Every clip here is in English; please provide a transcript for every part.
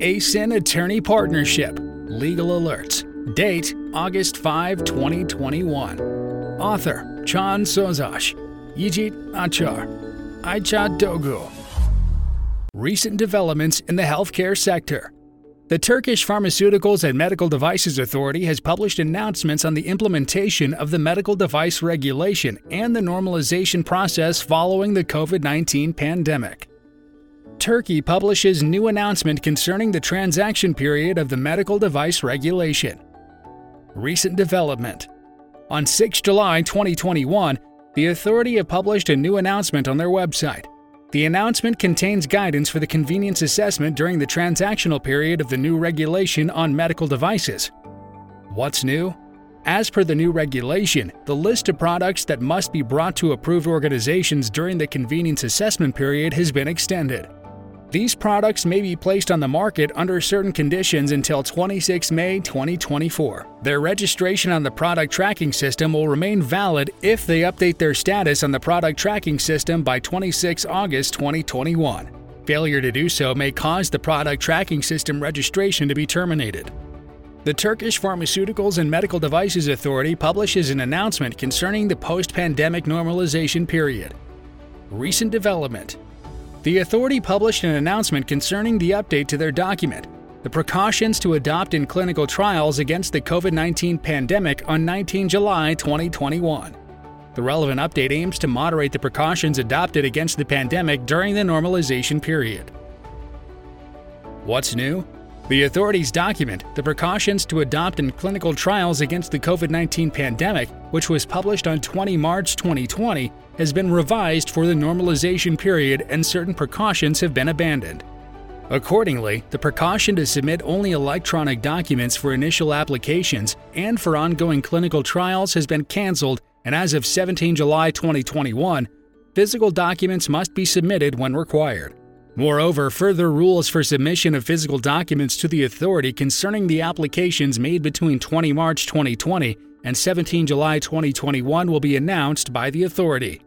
Esin Attorney Partnership. Legal Alerts. Date August 5, 2021. Author Chan Sozash. Yijit Achar. Aicha Dogu. Recent developments in the healthcare sector. The Turkish Pharmaceuticals and Medical Devices Authority has published announcements on the implementation of the medical device regulation and the normalization process following the COVID 19 pandemic. Turkey publishes new announcement concerning the transaction period of the medical device regulation. Recent development. On 6 July 2021, the authority have published a new announcement on their website. The announcement contains guidance for the convenience assessment during the transactional period of the new regulation on medical devices. What's new? As per the new regulation, the list of products that must be brought to approved organizations during the convenience assessment period has been extended. These products may be placed on the market under certain conditions until 26 May 2024. Their registration on the product tracking system will remain valid if they update their status on the product tracking system by 26 August 2021. Failure to do so may cause the product tracking system registration to be terminated. The Turkish Pharmaceuticals and Medical Devices Authority publishes an announcement concerning the post pandemic normalization period. Recent development the authority published an announcement concerning the update to their document, The Precautions to Adopt in Clinical Trials Against the COVID 19 Pandemic on 19 July 2021. The relevant update aims to moderate the precautions adopted against the pandemic during the normalization period. What's new? The authorities document the precautions to adopt in clinical trials against the COVID 19 pandemic, which was published on 20 March 2020, has been revised for the normalization period and certain precautions have been abandoned. Accordingly, the precaution to submit only electronic documents for initial applications and for ongoing clinical trials has been canceled, and as of 17 July 2021, physical documents must be submitted when required. Moreover, further rules for submission of physical documents to the authority concerning the applications made between 20 March 2020 and 17 July 2021 will be announced by the authority.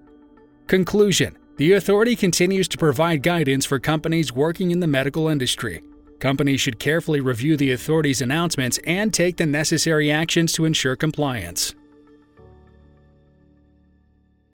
Conclusion The authority continues to provide guidance for companies working in the medical industry. Companies should carefully review the authority's announcements and take the necessary actions to ensure compliance.